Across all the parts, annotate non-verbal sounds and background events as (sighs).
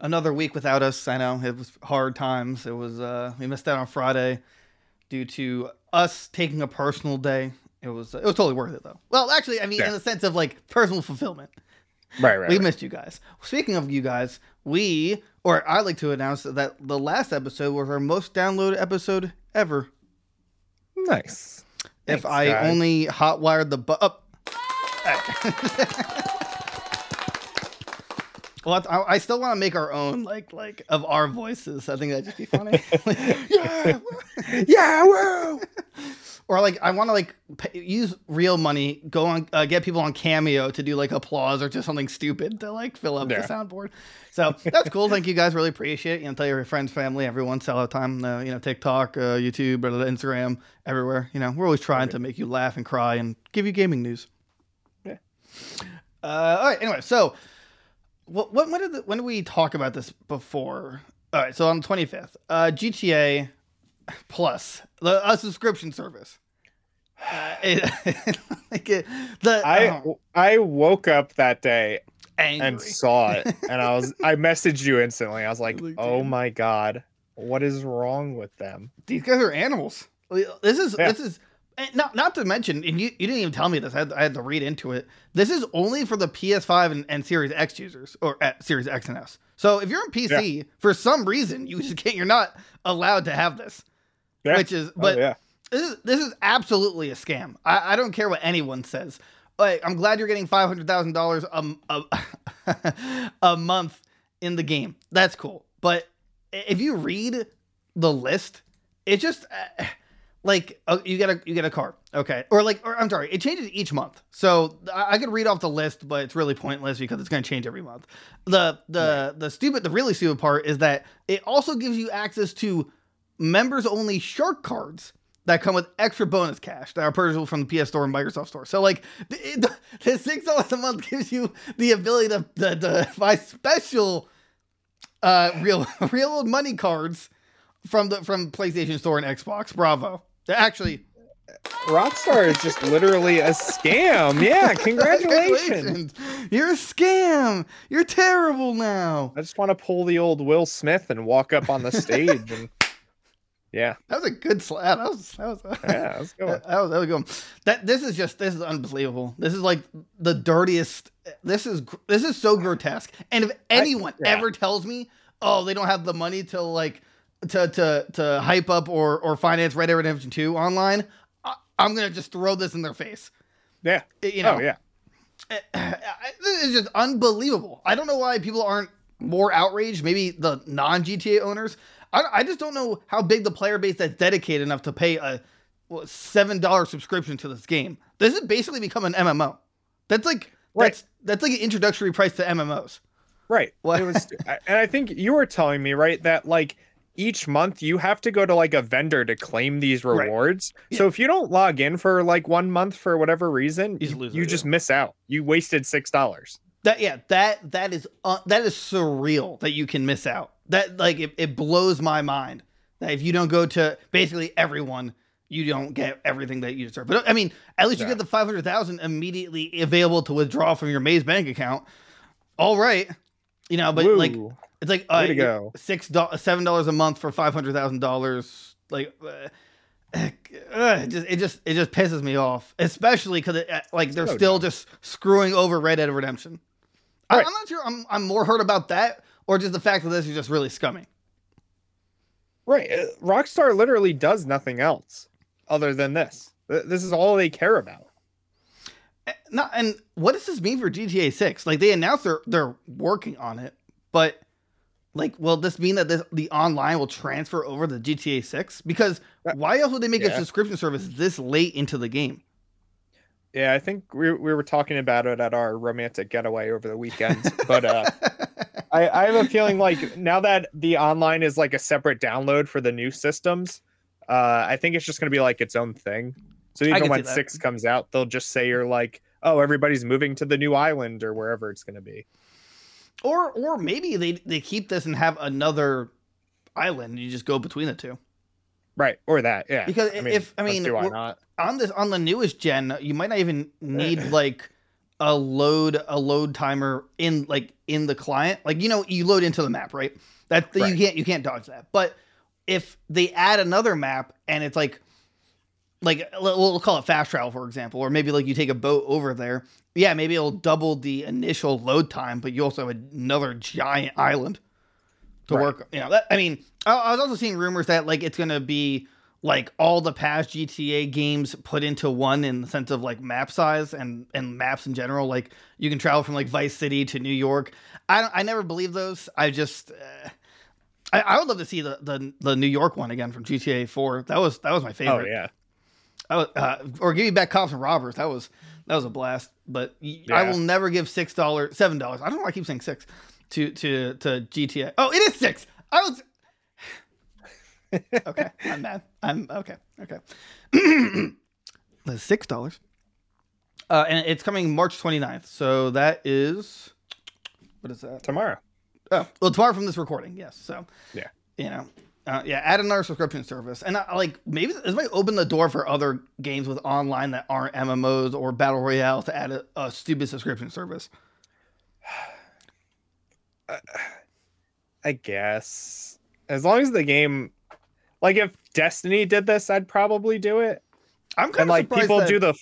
another week without us. I know it was hard times. It was uh, we missed out on Friday due to us taking a personal day. It was it was totally worth it though. Well, actually, I mean, Yeah. in the sense of like personal fulfillment. Right, right. we right. missed you guys. Speaking of you guys, we or I like to announce that the last episode was our most downloaded episode ever. Nice. if Thanks, I guys. only hotwired the bu- up. (laughs) well, I, I still want to make our own like like of our voices. I think that'd just be funny. Like, (laughs) yeah. (laughs) Yeah, woo! (laughs) Or like I want to like pay, use real money, go on, uh, get people on Cameo to do like applause or just something stupid to like fill up Yeah. the soundboard. So that's cool. Thank you guys. Really appreciate it. You know, tell your friends, family, everyone. Sell out time. Uh, you know, TikTok, uh, YouTube, or Instagram, everywhere. You know, we're always trying to make you laugh and cry and give you gaming news. Yeah. Uh, all right. Anyway, so what, what when did the, when did we talk about this before? All right. So on the twenty fifth, uh, GTA Plus, the a subscription service. Uh, it, (laughs) like it, the I oh, I woke up that day angry. and saw it, (laughs) and I was I messaged you instantly. I was like, Like, "Oh my god, what is wrong with them?" these guys are animals. This is Yeah. this is and not not to mention, and you, you didn't even tell me this. I had, I had to read into it. This is only for the PS5 and, and Series X users or uh, Series X and S. So if you're on PC, for some reason you just can't. You're not allowed to have this, Yeah. which is Oh, but yeah, this is this is absolutely a scam. I, I don't care what anyone says. Like, I'm glad you're getting five hundred thousand dollars a (laughs) a month in the game. That's cool. But if you read the list, it just uh, like uh, you get a you get a car, okay, or like or I'm sorry, it changes each month. So I, I could read off the list, but it's really pointless because it's going to change every month. The the the stupid, the really stupid part is that it also gives you access to members only shark cards that come with extra bonus cash that are purchasable from the PS Store and Microsoft Store. So like the, the, the six dollars a month gives you the ability to, to, to buy special uh real (laughs) real old money cards from the from PlayStation Store and Xbox. Bravo. Actually, Rockstar is just literally a scam. Yeah, (laughs) congratulations. congratulations. You're a scam. You're terrible now. I just want to pull the old Will Smith and walk up on the stage and (laughs) yeah, That was a good slap. That was that was yeah, let's go. That (laughs) that was that was good. That this is just this is unbelievable. This is like the dirtiest. This is this is so grotesque. And if anyone yeah. ever tells me, oh, they don't have the money to like to to to hype up or or finance Red Dead Redemption Two online, I, I'm gonna just throw this in their face. Yeah. You know, oh yeah. Eh, eh, eh, this is just unbelievable. I don't know why people aren't more outraged. Maybe the non GTA owners. I, I just don't know how big the player base that's dedicated enough to pay a what, seven dollar subscription to this game. This has basically become an MMO. That's like Right. that's that's like an introductory price to MMOs. Right. What? It was, (laughs) and I think you were telling me right that like each month you have to go to like a vendor to claim these Right. rewards. So if you don't log in for like one month for whatever reason, You just you, just miss out. You wasted six dollars. That yeah, that that is uh, that is surreal that you can miss out. That like it, it blows my mind that if you don't go to basically everyone, you don't get everything that you deserve. But I mean, at least you get the five hundred thousand immediately available to withdraw from your Maze bank account. All right, you know, but like Woo. It's like Way uh, to go. six dollars, seven dollars a month for five hundred thousand dollars. Like, uh, uh, it just it just it just pisses me off, especially because like they're still just screwing over Red Dead Redemption. I, Right. I'm not sure. I'm I'm more hurt about that or just the fact that this is just really scummy. Right. uh, Rockstar literally does nothing else other than this. This is all they care about. Eh, Not and what does this mean for GTA Six? Like they announced they're they're working on it, but like, will this mean that this, the online will transfer over to GTA Six? Because Uh, why else would they make a subscription service this late into the game? Yeah, I think we, we were talking about it at our romantic getaway over the weekend. But uh, (laughs) I, I have a feeling like now that the online is like a separate download for the new systems, uh, I think it's just going to be like its own thing. So even when six comes out, they'll just say you're like, oh, everybody's moving to the new island or wherever it's going to be. Or or maybe they they keep this and have another island and you just go between the two. Right. Or that. Yeah. Because if I mean why not? on this on the newest gen, you might not even need (clears throat) like a load a load timer in like in the client. Like you know, you load into the map, right? That Right. you can't you can't dodge that. But if they add another map and it's like like we'll call it fast travel for example, or maybe like you take a boat over there. Yeah, maybe it'll double the initial load time, but you also have another giant island to Right. work. You know, that, I mean, I, I was also seeing rumors that like it's gonna be like all the past GTA games put into one in the sense of like map size and and maps in general. Like you can travel from like Vice City to New York. I don't, I never believe those. I just uh, I, I would love to see the, the the New York one again from GTA Four. That was that was my favorite. Oh favorite. yeah. Was, uh, or give me back cops and robbers. That was that was a blast. But y I Yeah. will never give six dollars, seven dollars. I don't know why I keep saying six to to to GTA. Oh, it is six. I was (sighs) okay. I'm mad. I'm okay. Okay. (clears throat) Six dollars. Uh, and it's coming March 29th. So that is what is that? Tomorrow. Oh, well, tomorrow from this recording, yes. So, Yeah. you know, uh, yeah, add another subscription service, and I, like maybe this might open the door for other games with online that aren't MMOs or battle royale to add a, a stupid subscription service. (sighs) I guess as long as the game, like if Destiny did this, I'd probably do it. I'm kind And of like people that, do the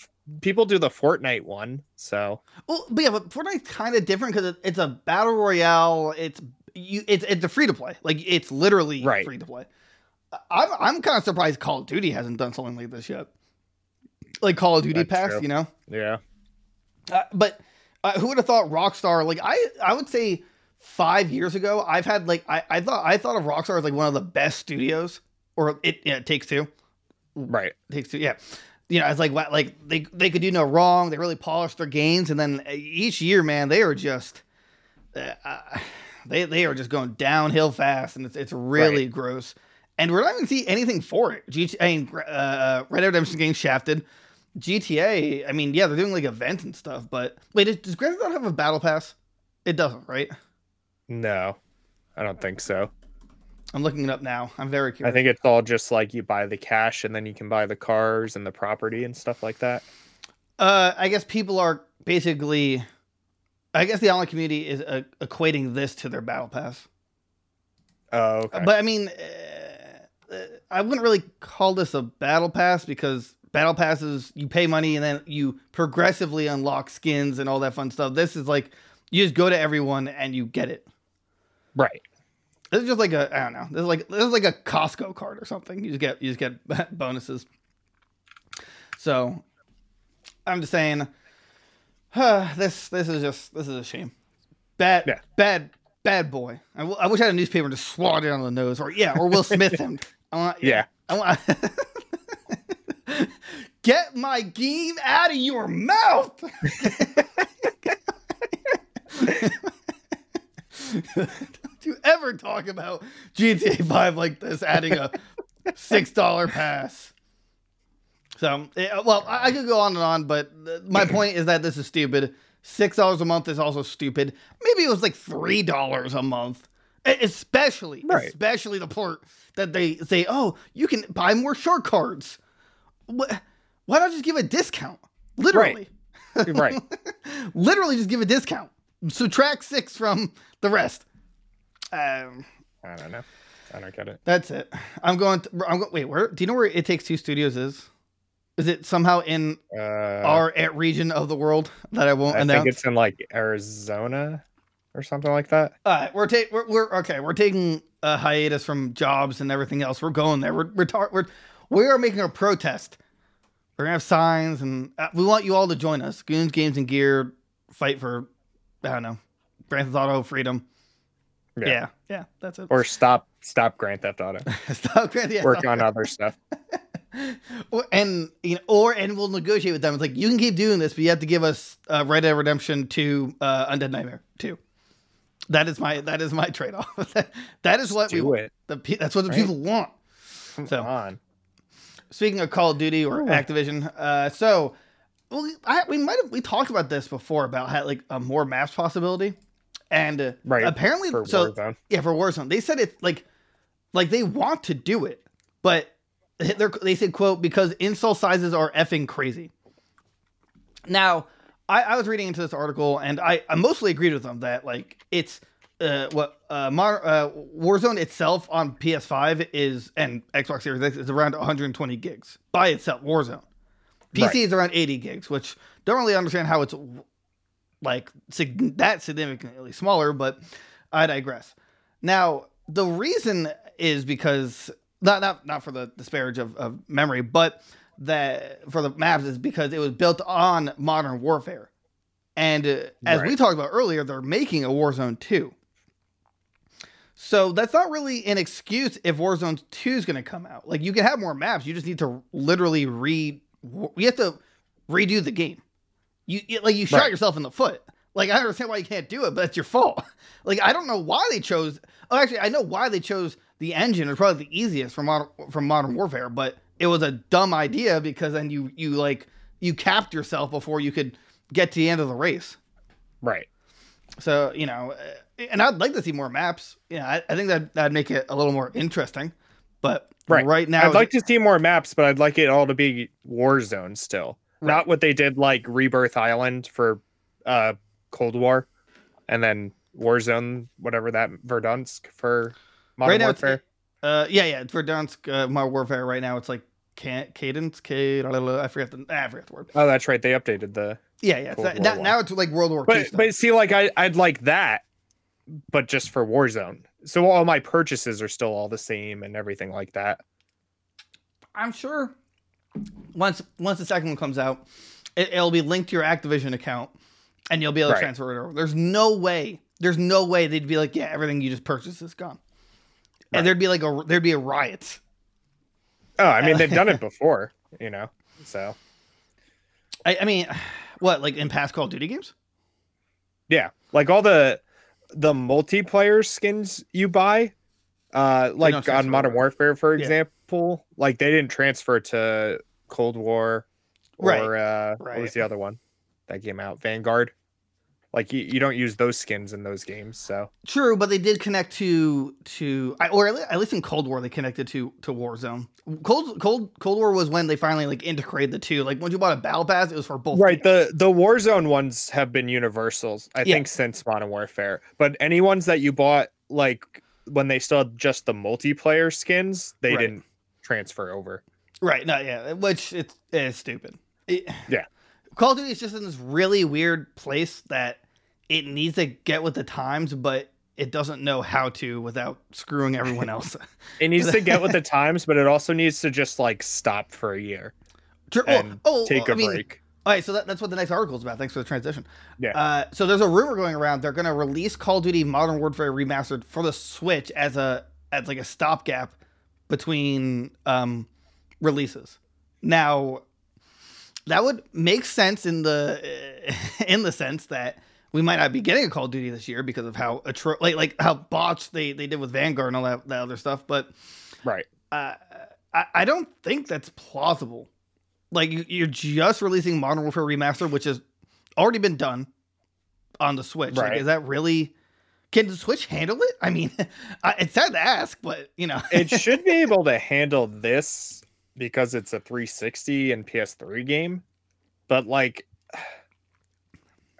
people do the Fortnite one, so well, but yeah, but Fortnite's kind of different because it, it's a battle royale. It's you, it's it's a free to play. Like it's literally Right. free to play. I'm I'm kind of surprised Call of Duty hasn't done something like this yet. Like Call of Duty That's Pass, true. you know. yeah. Uh, but uh, who would have thought Rockstar? Like I, I would say five years ago, I've had like I, I thought I thought of Rockstar as like one of the best studios, or it, yeah, it takes two, Right. takes two, yeah. You know, it's like like they they could do no wrong. They really polished their games, and then uh, each year, man, they are just uh, uh, they they are just going downhill fast, and it's it's really gross. And we're not even see anything for it. G- I mean, uh, Red Dead Redemption getting shafted. GTA, I mean, yeah, they're doing like events and stuff, but wait, does, does Grand Theft Auto have a battle pass? It doesn't, right? No, I don't think so. I'm looking it up now. I'm very curious. I think it's all just like you buy the cash and then you can buy the cars and the property and stuff like that. uh, I guess people are basically, I guess the online community is uh, equating this to their battle pass. Oh, okay. But I mean, uh, uh, I wouldn't really call this a battle pass because battle passes you pay money and then you progressively unlock skins and all that fun stuff. This is like you just go to everyone and you get it. right. This is just like a I don't know. This is like this is like a Costco card or something. You just get you just get (laughs) bonuses. So I'm just saying, (sighs) this this is just this is a shame. Bad Yeah. bad bad boy. I, w- I wish I had a newspaper and just swat it on the nose, or yeah, or Will (laughs) Smith him. I want, Yeah. I want. (laughs) Get my game out of your mouth. (laughs) Don't you ever talk about GTA 5 like this, adding a $6 pass. So, eh, well, I, could go on and on, but my (clears throat) point is that this is stupid. $6 a month is also stupid. Maybe it was like $3 a month. Especially, Right. especially the part that they say, oh, you can buy more shark cards. Why not just give a discount? Literally. Right. (laughs) Literally just give a discount. Subtract six from the rest. Um, I don't know. I don't get it. that's it. I'm going. To, I'm go, wait. Where do you know where It Takes Two Studios is? Is it somehow in Uh, our region of the world that I won't I announce? think it's in like Arizona or something like that. All right, we're taking we're, we're okay. We're taking a hiatus from jobs and everything else. We're going there. We're we're tar- we're we are making a protest. We're gonna have signs and uh, we want you all to join us. Goons, Games, and Gear fight for I don't know, Grand Theft Auto freedom. Yeah, yeah, that's it. Or stop stop Grand Theft Auto. (laughs) Stop Grand yeah, Work on other stuff. (laughs) Or, and you know, or and we'll negotiate with them. It's like you can keep doing this, but you have to give us uh, Red Dead Redemption Two, uh, Undead Nightmare Two. That is my that is my trade off. (laughs) that, that is what we it. the that's what the Right. people want. Come So- on. Speaking of Call of Duty or Ooh. Activision, uh, so well, I, we might have we talked about this before about how like a more maps possibility, and uh, Right, apparently For so Warzone. yeah for Warzone they said it like like they want to do it, but (laughs) they said quote because install sizes are effing crazy. Now I, I was reading into this article and I, I mostly agreed with them that like it's uh, what uh, Mar- uh, Warzone itself on PS5 is and Xbox Series X is around 120 gigs by itself. Warzone, PC Right. is around 80 gigs, which don't really understand how it's like sig- that significantly smaller, but I digress. Now the reason is because not not not for the disparage of, of memory, but that for the maps is because it was built on Modern Warfare, and uh, as we talked about earlier, they're making a Warzone two. So that's not really an excuse if Warzone 2 is going to come out. Like you can have more maps, you just need to literally re you have to redo the game. You you- like you shot Right. yourself in the foot. Like I understand why you can't do it, but it's your fault. (laughs) Like I don't know why they chose. Oh, actually, I know why they chose the engine. It's probably the easiest from modern from Modern Warfare, but it was a dumb idea because then you you like you capped yourself before you could get to the end of the race. Right. So you know, uh, and I'd like to see more maps. Yeah, I, I think that that'd make it a little more interesting. But Right. right now, I'd like to see more maps, but I'd like it all to be Warzone still. Right. Not what they did like Rebirth Island for uh Cold War and then Warzone, whatever that Verdansk for Modern right now, Warfare. uh, yeah, yeah, Verdansk uh, Modern Warfare right now, it's like can- cadence, K, I forget the, ah, I forget the word. Oh, that's right. They updated the Yeah, yeah. It's that, now, it's like World War II. But but see like I I'd like that but just for Warzone. So all my purchases are still all the same and everything like that. I'm sure once once the second one comes out, it, it'll be linked to your Activision account, and you'll be able to Right. transfer it over. There's no way. There's no way they'd be like, yeah, everything you just purchased is gone, Right. and there'd be like a there'd be a riot. Oh, I mean they've done it (laughs) before, you know. So I, I mean, what like in past Call of Duty games? Yeah, like all the the multiplayer skins you buy, uh, like on Modern. Warfare, for Yeah. example, like they didn't transfer to Cold War or Right, uh, what was the other one that came out? Vanguard. Like you, you don't use those skins in those games, so True, but they did connect to to I- or at least in Cold War they connected to to Warzone. Cold Cold Cold War was when they finally like integrated the two. Like when you bought a battle pass, it was for both. right. games. The the Warzone ones have been universals, I Yeah. think, since Modern Warfare. But any ones that you bought, like when they still had just the multiplayer skins, they Right. didn't transfer over. Right. No, yeah, which it's it's stupid. It- Yeah. Call of Duty is just in this really weird place that it needs to get with the times, but it doesn't know how to without screwing everyone else. (laughs) It needs to get with the times, but it also needs to just like stop for a year oh, and oh, take I a mean, break. All right, so that, that's what the next article is about. Thanks for the transition. Yeah. Uh, so there's a rumor going around they're going to release Call of Duty Modern Warfare Remastered for the Switch as a as like a stopgap between um, releases. Now, that would make sense in the (laughs) in the sense that we might not be getting a Call of Duty this year because of how atro- like like how botched they they did with Vanguard and all that, that other stuff. But Right. uh, I, I don't think that's plausible. Like you- you're just releasing Modern Warfare Remastered, which has already been done on the Switch. Like, Right. is that really? Can the Switch handle it? I mean, (laughs) it's sad to ask, but you know, It should be (laughs) able to handle this because it's a 360 and PS3 game. But like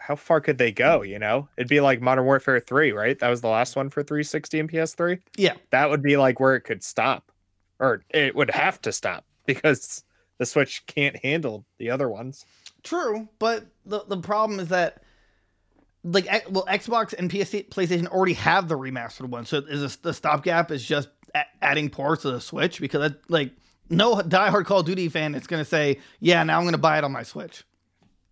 how far could they go, you know? It'd be like Modern Warfare 3, right? That was the last one for 360 and PS3. Yeah. That would be like where it could stop. Or it would have to stop (laughs) because the Switch can't handle the other ones. True, but the the problem is that like well, Xbox and PS PlayStation already have the remastered one, so is this, the stopgap is just a- adding ports to the Switch because that, like no diehard Call of Duty fan is going to say, yeah, now I'm going to buy it on my Switch.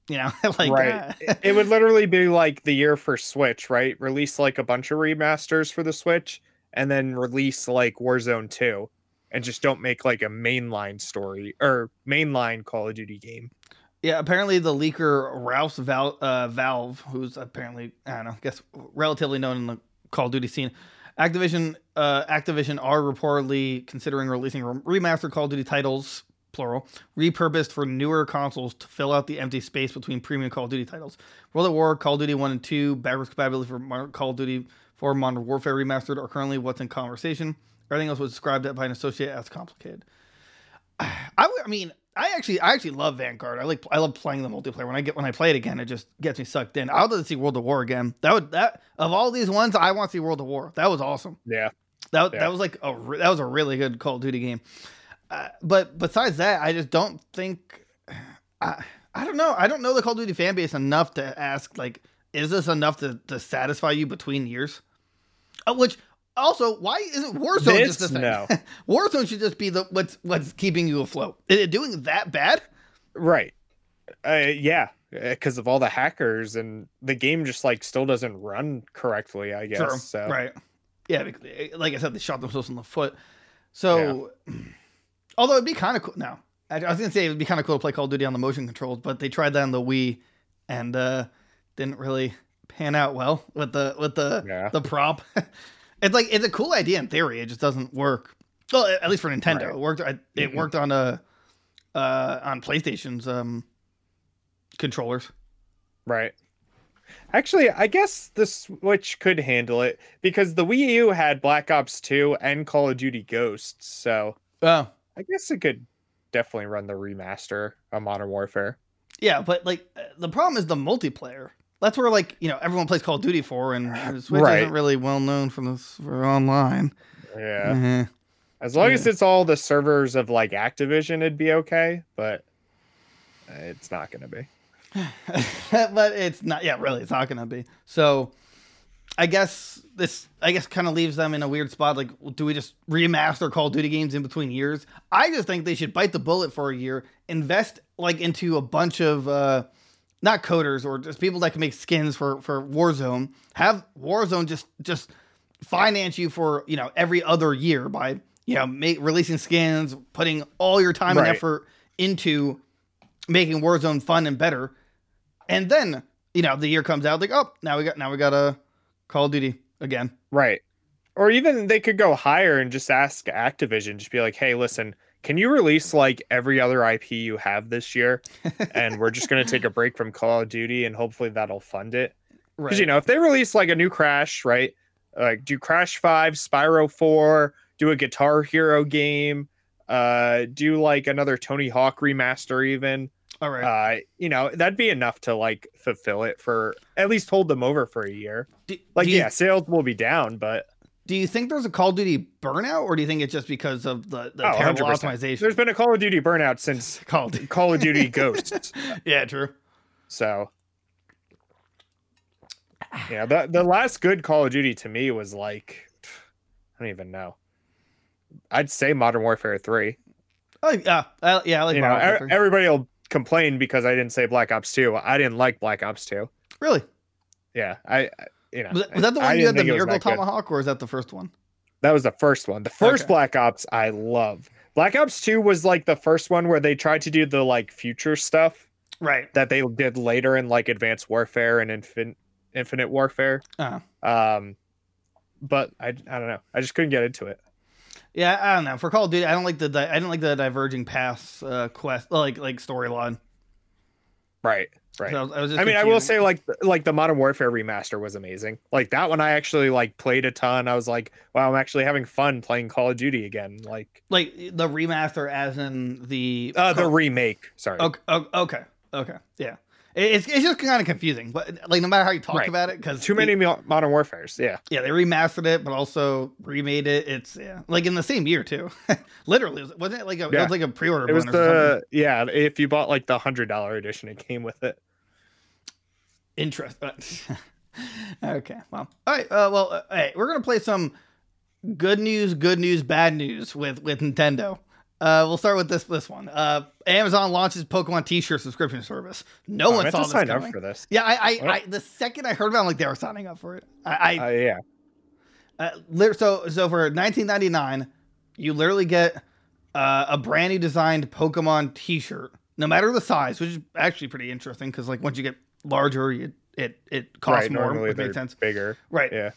You know, (laughs) like right. ah. it would literally be like the year for Switch, right? Release like a bunch of remasters for the Switch and then release like Warzone 2 and just don't make like a mainline story or mainline Call of Duty game. Yeah, apparently the leaker ralph Val- uh, Valve, who's apparently I don't know, I guess relatively known in the Call of Duty scene, Activision uh, Activision are reportedly considering releasing re- remastered Call of Duty titles, plural, repurposed for newer consoles to fill out the empty space between premium Call of Duty titles. World at War, Call of Duty One and Two, backwards compatibility for Modern- Call of Duty for Modern Warfare Remastered are currently what's in conversation. Everything else was described by an associate as complicated. (sighs) I, I mean, I actually I actually love Vanguard. I like I love playing the multiplayer. When I get when I play it again, it just gets me sucked in. I'd love to see World of War again. That would that of all these ones, I want to see World of War. That was awesome. Yeah. That Yeah. that was like a that was a really good Call of Duty game. Uh, but besides that, I just don't think I I don't know. I don't know the Call of Duty fan base enough to ask like, is this enough to to satisfy you between years? Uh, which also, why isn't Warzone This, just a thing? no. (laughs) Warzone should just be the what's what's keeping you afloat. Is it doing that bad? Right. Uh, yeah, because of all the hackers and the game just like still doesn't run correctly. I guess. Sure. So Right. Yeah, like I said, they shot themselves in the foot. So, (clears throat) although it'd be kind of cool. No, I, I was gonna say it'd be kind of cool to play Call of Duty on the motion controls, but they tried that on the Wii, and uh, didn't really pan out well with the with the Yeah. the prop. (laughs) it's like it's a cool idea in theory. It just doesn't work. Well, at least for Nintendo, Right. it worked. I, it Mhm. worked on uh, uh, on PlayStation's um controllers. Right. Actually, I guess the Switch could handle it because the Wii U had Black Ops 2 and Call of Duty Ghosts, so Oh, I guess it could definitely run the remaster of Modern Warfare. Yeah, but like uh, the problem is the multiplayer. That's where like you know everyone plays Call of Duty for, and (sighs) Switch Right. isn't really well known for this for online. Yeah. Mhm. As long as it's all the servers of like Activision, it'd be okay, but it's not going to be. (sighs) but it's not. Yeah, really, it's not gonna be. So, I guess this. I guess kind of leaves them in a weird spot. Like, do we just remaster Call of Duty games in between years? I just think they should bite the bullet for a year, invest like into a bunch of. uh not coders or just people that can make skins for for Warzone. Have Warzone just just finance you for you know every other year by you know make releasing skins, putting all your time and effort into making Warzone fun and better, and then you know the year comes out like oh now we got now we got a Call of Duty again. Right. Or even they could go higher and just ask Activision, just be like, hey, listen, can you release like every other IP you have this year? (laughs) and we're just going to take a break from Call of Duty and hopefully that'll fund it. Right. Because, you know, if they release like a new Crash, right? Like do Crash 5, Spyro 4, do a Guitar Hero game, uh, do like another Tony Hawk remaster, even. All right. Uh, you know, that'd be enough to like fulfill it for at least hold them over for a year. do, Like, do you, yeah, sales will be down, but do you think there's a Call of Duty burnout, or do you think it's just because of the, the Oh, terrible 100%. optimization? there's been a Call of Duty burnout since (laughs) Call of Duty. Call of Duty (laughs) Ghosts. yeah, true. So, yeah, the the last good Call of Duty to me was like, I don't even know. I'd say Modern Warfare Three. Oh yeah, I, yeah, I like you know, Modern Warfare. everybody will complain because I didn't say Black Ops Two. I didn't like Black Ops Two. really. Yeah, I, I- you know, Was that, was that the I one you had the Miracle that good. Tomahawk, or is that the first one? That was the first one. The first Okay. Black Ops I love. Black Ops Two was like the first one where they tried to do the like future stuff Right. that they did later in like Advanced Warfare and Infin- Infinite Warfare. Uh, Um, but I, I don't know. I just couldn't get into it. Yeah, I don't know. For Call of Duty, I don't like the di- I didn't like the diverging paths uh, quest like like storyline. Right. Right. So I, was, I, was I mean, I will say like like the Modern Warfare remaster was amazing. Like that one, I actually like played a ton. I was like, wow, I'm actually having fun playing Call of Duty again. Like like the remaster, as in the uh, the remake. Sorry. okay, okay, okay, yeah. It- It's, it's just kind of confusing, but like no matter how you talk Right. about it, because Too many Mo- Modern Warfares. Yeah. Yeah, they remastered it, but also remade it. It's yeah, like in the same year too. (laughs) Literally, was- wasn't it like a it was like a pre-order? It was the yeah. If you bought like the hundred dollar edition, it came with it. interest. (laughs) okay, well, all right. Uh, well, uh, hey, we're gonna play some good news, good news, bad news with with Nintendo. Uh, we'll start with this this one. Uh, Amazon launches Pokemon T-shirt subscription service. No Oh, one saw this sign coming. up for this. Yeah, I, I, I, the second I heard about, it, I'm like, they were signing up for it. I, I Uh, yeah. Uh, so so for 19.99, you literally get uh, a brand new designed Pokemon T-shirt, no matter the size, which is actually pretty interesting because like once you get larger, you, it it costs right. more, Normally which makes sense. bigger. Right. Yeah.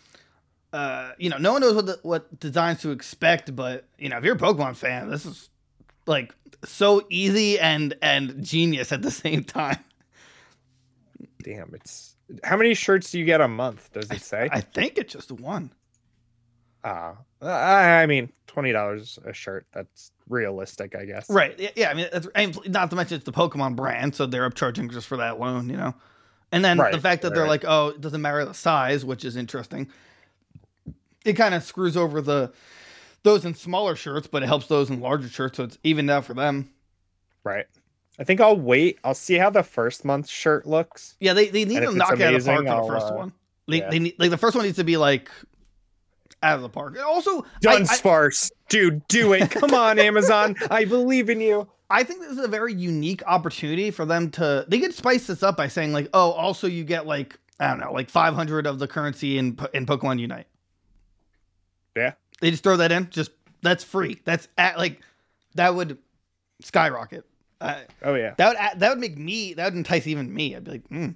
Uh, you know, no one knows what the, what designs to expect, but you know, if you're a Pokemon fan, this is like so easy and and genius at the (laughs) same time. Damn. It's how many shirts do you get a month? Does it say? I think it's just one. Ah, I, I mean, twenty dollars a shirt. That's realistic, I guess. Right. Yeah, Yeah. I mean, and not to mention it's the Pokemon brand, so they're upcharging just for that alone, you know. And then the fact that they're like, oh, it doesn't matter the size, which is interesting. It kind of screws over the those in smaller shirts, but it helps those in larger shirts, so it's evened out for them. Right. I think I'll wait. I'll see how the first month shirt looks. Yeah, they, they need And to knock it out of the park amazing, for the first uh, one. They, yeah. they need like the first one needs to be like out of the park. And also, I, Done I, sparse. Dude, do it. (laughs) Come on, Amazon. I believe in you. I think this is a very unique opportunity for them to. They could spice this up by saying like, oh, also you get like I don't know, like 500 of the currency in in Pokemon Unite. Yeah. They just throw that in. Just that's free. That's at like that would skyrocket. Uh, Oh yeah. that would that would make me that would entice even me. I'd be like, mm.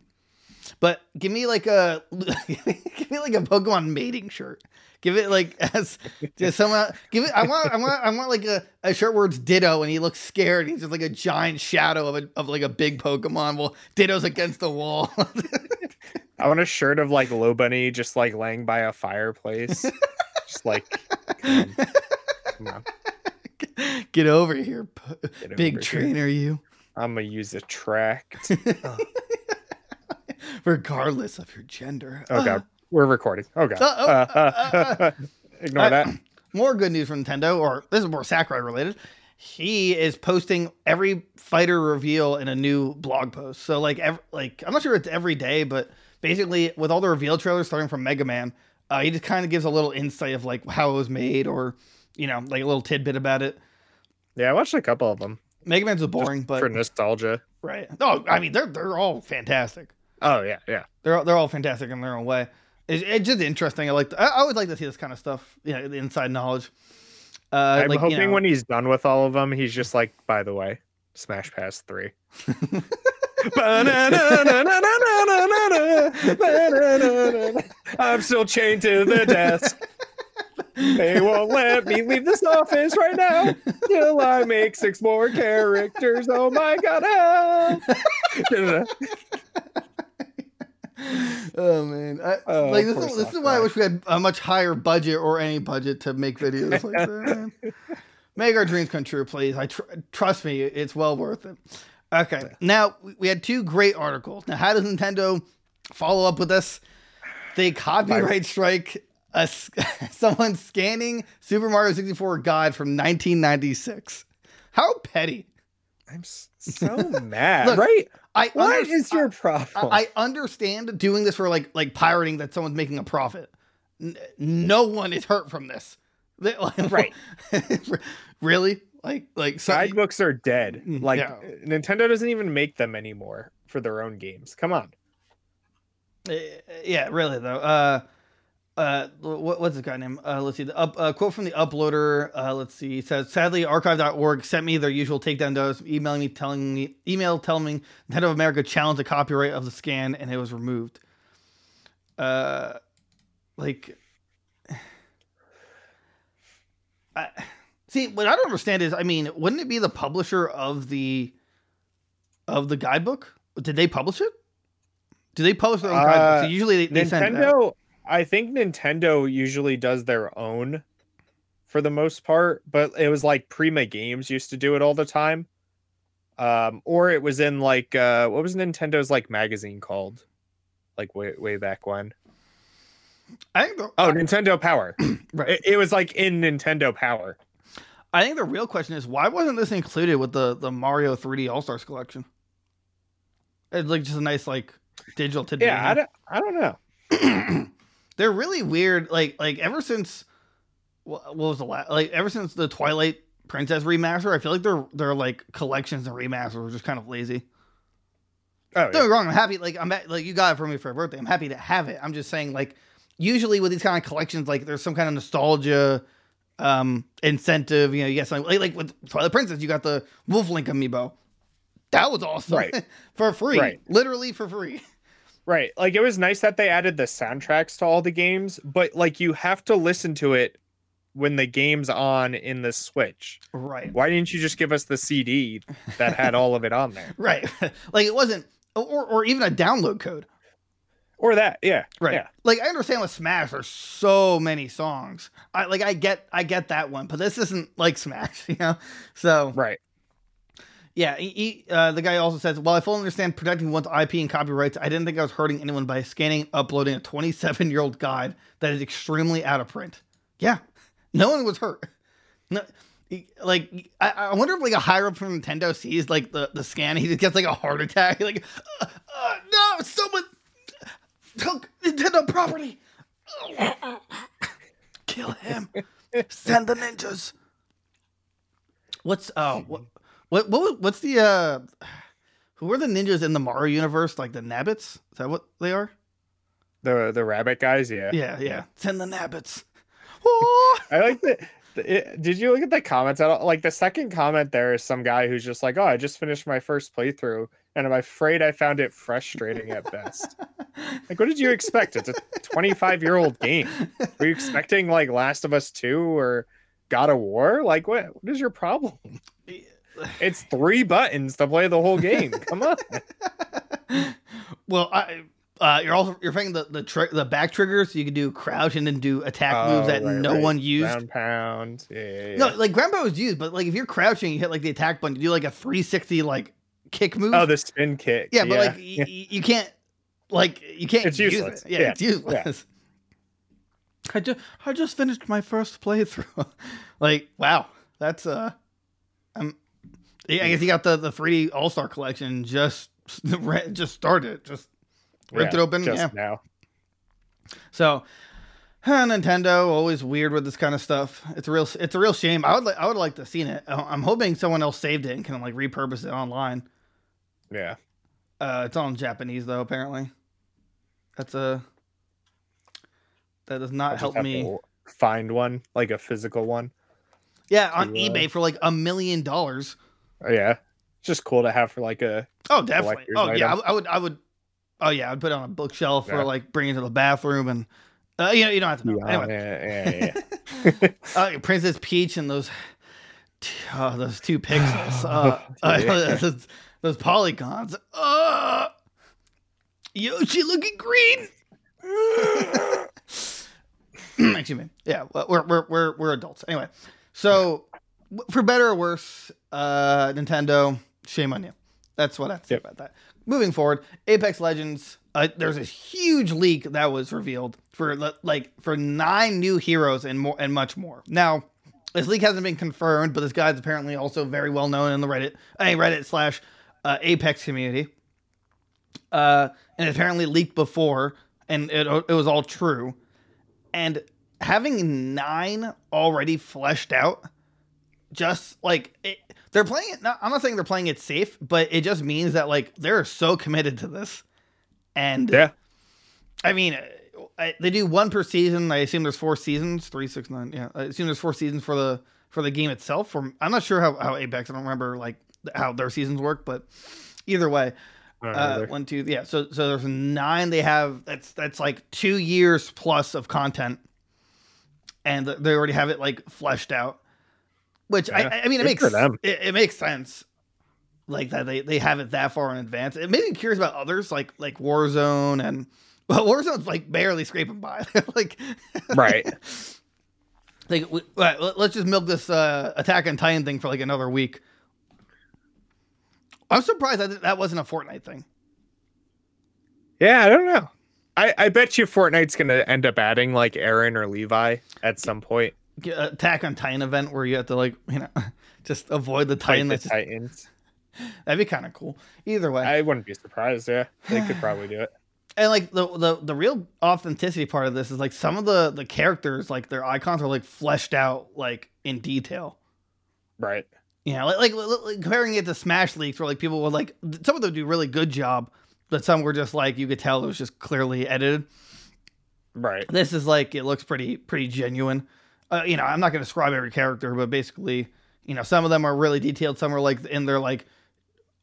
but give me like a (laughs) give me like a Pokemon mating shirt. Give it like (laughs) as just someone give it. I want I want I want like a, a shirt where it's Ditto and he looks scared. He's just like a giant shadow of a, of like a big Pokemon. Well, Ditto's against the wall. (laughs) I want a shirt of like Lopunny just like laying by a fireplace. Just like come on. Come on, (laughs) Get over here, get big over here. trainer. You, I'm gonna use Attract. (laughs) regardless of your gender. Oh god. We're recording. Oh god. Uh, oh, Uh, uh, uh, uh. ignore Uh, that. more good news from Nintendo, or this is more Sakurai related. He is posting every fighter reveal in a new blog post. So like, like I'm not sure it's every day, but basically with all the reveal trailers starting from Mega Man, uh, he just kind of gives a little insight of like how it was made, or you know, like a little tidbit about it. Yeah, I watched a couple of them Mega Man's was boring, but for nostalgia. right. No, I mean they're they're all fantastic. Oh yeah, yeah. They're all- they're all fantastic in their own way. It's, it's just interesting. I like. I, I would like to see this kind of stuff. You know, the inside knowledge. Uh, I'm like, you hoping know- when he's done with all of them, he's just like, by the way, Smash Pass three. (laughs) (laughs) I'm still chained to the desk. They won't let me leave this office right now till I make six more characters. Oh my god! help. Oh man, I, Oh, like this is, this is why I wish we had a much higher budget or any budget to make videos like that. Man. (laughs) Make our dreams come true, please. I tr- trust me, it's well worth it. Okay, now we- had two great articles. Now, how does Nintendo follow up with this? They copyright strike a, (laughs) someone scanning Super Mario 64 guide from 1996. How petty! I'm so (laughs) mad. Look, right? I What under- is your problem? I, I understand doing this for like like pirating that someone's making a profit. N- no one is hurt from this. They- (laughs) like, Right. really? Like like so, Guidebooks are dead. Mm, Like yeah. Nintendo doesn't even make them anymore for their own games. Come on. Uh, yeah, really though. Uh, uh, what, what's this guy name? Uh, let's see. The up uh, quote from the uploader. Uh, let's see. It says, "Sadly, Archive.org sent me their usual takedown dose, emailing me telling me email telling me Nintendo of America challenged the copyright of the scan and it was removed." Uh, like, (sighs) I see. What I don't understand is, I mean, wouldn't it be the publisher of the of the guidebook? Did they publish it? Do they publish their own guidebook? Uh, So usually they, they. Nintendo, I think Nintendo usually does their own for the most part, but it was like Prima Games used to do it all the time. Um, or it was in like uh what was Nintendo's like magazine called? Like way way back when. I think the, Oh, Nintendo Power. (clears throat) right. It, it was like in Nintendo Power. I think the real question is why wasn't this included with the the Mario 3D All Stars collection? It's like just a nice like digital tidbit. Yeah, I don't, I don't know. (clears throat) They're really weird. Like like ever since what, what was the last like ever since the Twilight Princess remaster, I feel like their their like collections and remasters were just kind of lazy. Oh, Don't get me wrong. I'm happy. Like I'm ha- like you got it for me for a birthday. I'm happy to have it. I'm just saying like usually with these kind of collections, like there's some kind of nostalgia um incentive. You know, you get something like, like with Twilight Princess, you got the Wolf Link amiibo. That was awesome. Right. (laughs) for free. Right. Literally for free. (laughs) Right. Like it was nice that they added the soundtracks to all the games, but like you have to listen to it when the game's on in the Switch. Right. Why didn't you just give us the CD that had all of it on there? (laughs) Right. like it wasn't or or even a download code. Or that, yeah. Right. Yeah. Like I understand with Smash, there's so many songs. I like I get I get that one, but this isn't like Smash, (laughs) you know. So Right. yeah, he, he, uh, the guy also says, "While I fully understand protecting one's IP and copyrights, I didn't think I was hurting anyone by scanning, uploading a 27 year old guide that is extremely out of print." Yeah, no one was hurt. No, he- like I, I wonder if like a higher up from Nintendo sees like the the scan, he just gets like a heart attack. (laughs) Like, uh, uh, no, someone took Nintendo property. Kill him. Send the ninjas. What's oh what what what what's the uh who are the ninjas in the Mario universe? Like the Nabbits? Is that what they are? The the rabbit guys, yeah. Yeah, yeah. Send the Nabbits. Oh! I like the. the- It, did you look at the comments at all? Like the second comment, there is some guy who's just like, "Oh, I just finished my first playthrough, and I'm afraid I found it frustrating at best." (laughs) like, what did you expect? It's a 25 year old game. Were you expecting like Last of Us 2 or God of War? Like, what? What is your problem? (laughs) It's three buttons to play the whole game. Come on. (laughs) well, I uh, you're also you're playing the the tri- the back trigger, So you can do crouch and then do attack moves Oh, that right, no right. one used. Ground pound. Yeah, yeah, yeah. No, like ground pound was used, but like if you're crouching, you hit like the attack button, you do like a 360 like kick move. Oh, the spin kick. yeah, but like y- y- you can't like you can't It's use useless. it. Yeah, Yeah, it's useless. I just I just finished my first playthrough. (laughs) like wow, that's uh, um, yeah, I guess you got the the 3D All Star Collection just (laughs) just started just ripped Yeah, it open. just yeah, now. so. huh, Nintendo always weird with this kind of stuff. It's a real, it's a real shame. I would, li- I would like to have seen it. I- I'm hoping someone else saved it and can like repurpose it online. Yeah. Uh, it's all in Japanese though, apparently. That's a that does not help me. Find one, like a physical one. Yeah, on to, uh, eBay for like a million dollars. Oh, yeah. Just cool to have for like a Oh, definitely. Oh, yeah. I. I would, I would. Oh, yeah. I'd put it on a bookshelf Yeah. or like bring it to the bathroom and. Uh, you know, you don't have to know. yeah, Anyway, yeah, yeah, yeah. (laughs) uh, Princess Peach and those, oh, those two (laughs) pixels, uh, (laughs) uh, Yeah. Those, polygons. Uh, Yoshi looking green. (laughs) Excuse me. Yeah, we're we're we're we're adults anyway. So, for better or worse, uh, Nintendo, shame on you. That's what I have to say Yep. about that. Moving forward, Apex Legends. Uh, there's this huge leak that was revealed for like for nine new heroes and more and much more. Now, this leak hasn't been confirmed, but this guy's apparently also very well known in the Reddit, uh, Reddit slash uh, Apex community. Uh, and it apparently leaked before, and it it was all true. And having nine already fleshed out, just like it, they're playing it. Not, I'm not saying they're playing it safe, but it just means that like they're so committed to this. And Yeah. I mean, I, they do one per season. I assume there's four seasons, three, six, nine. Yeah, I assume there's four seasons for the for the game itself. From I'm not sure how, how Apex. I don't remember like how their seasons work, but either way, I don't know uh, one, two, yeah. So so there's nine. They have that's that's like two years plus of content, and they already have it like fleshed out. Which Yeah, I I mean it good makes for them. It, it makes sense, like that they they have it that far in advance. It made me curious about others like like Warzone and well Warzone's like barely scraping by (laughs) like Right. (laughs) like we, right, let- let's just milk this uh, Attack on Titan thing for like another week. I'm surprised that that wasn't a Fortnite thing. Yeah, I don't know. I, I bet you Fortnite's gonna end up adding like Eren or Levi at some point. Attack on Titan event where you have to like you know (laughs) just avoid the Fight Titan. the That's just, Titans. (laughs) that'd be kind of cool. Either way, I wouldn't be surprised. Yeah, they could (sighs) probably do it. and like the, the the real authenticity part of this is like some of the the characters like their icons are like fleshed out like in detail. Right. You know, like, like, like comparing it to Smash leaks, where like people would like some of them do a really good job, but some were just like you could tell it was just clearly edited. Right. This is like it looks pretty pretty genuine. Uh, you know, I'm not going to describe every character, but basically, you know, some of them are really detailed. Some are like in their like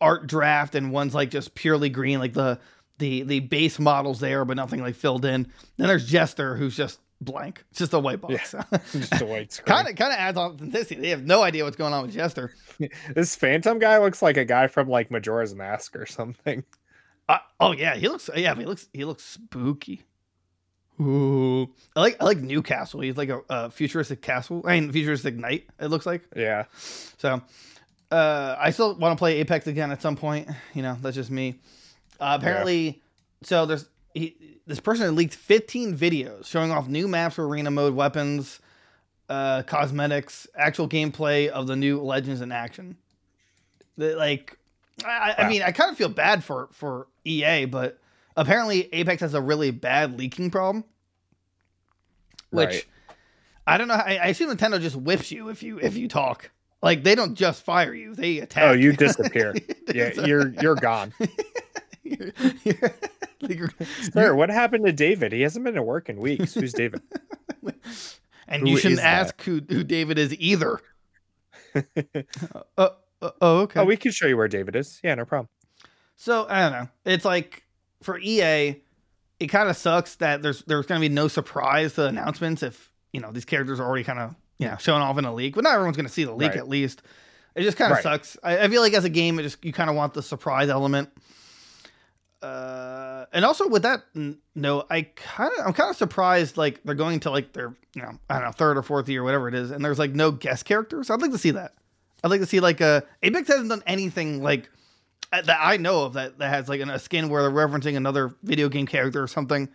art draft, and one's like just purely green, like the the the base models there, but nothing like filled in. Then there's Jester, who's just blank. It's just a white box. (laughs) Just a white (laughs) screen. kind of kind of adds authenticity. They have no idea what's going on with Jester. (laughs) This Phantom guy looks like a guy from like Majora's Mask or something. Uh, oh yeah, he looks. Yeah, he looks. He looks spooky. Ooh, I like. I like Newcastle. He's like a, a futuristic castle. I mean, futuristic knight. It looks like. Yeah. So, uh, I still want to play Apex again at some point. You know, that's just me. Uh, apparently, so there's he, this person had leaked 15 videos showing off new maps for arena mode, weapons, uh, cosmetics, actual gameplay of the new Legends in action. The- like, I, I mean, I kind of feel bad for for EA, but apparently Apex has a really bad leaking problem. Which Right. I don't know. I, I assume Nintendo just whips you if you if you talk. Like they don't just fire you; they attack. Oh, you disappear. (laughs) yeah, you're you're gone. (laughs) you're- you're- (laughs) like (laughs) Sir, what happened to David? He hasn't been to work in weeks. Who's David? (laughs) and Who you shouldn't ask who, who David is either. uh, uh, oh, okay. Oh, we can show you where David is. Yeah, no problem. so I don't know. It's like for EA, it kind of sucks that there's there's going to be no surprise to announcements if you know these characters are already kind of you know showing off in a leak. But not everyone's going to see the leak Right. at least. It just kind of Right. sucks. I, I feel like as a game, it just you kind of want the surprise element. Uh, and also with that n- note, I kind of I'm kind of surprised like they're going to like their you know I don't know third or fourth year whatever it is, and there's like no guest characters. I'd like to see that. I'd like to see like uh Apex hasn't done anything like uh, that I know of that that has like an, a skin where they're referencing another video game character or something.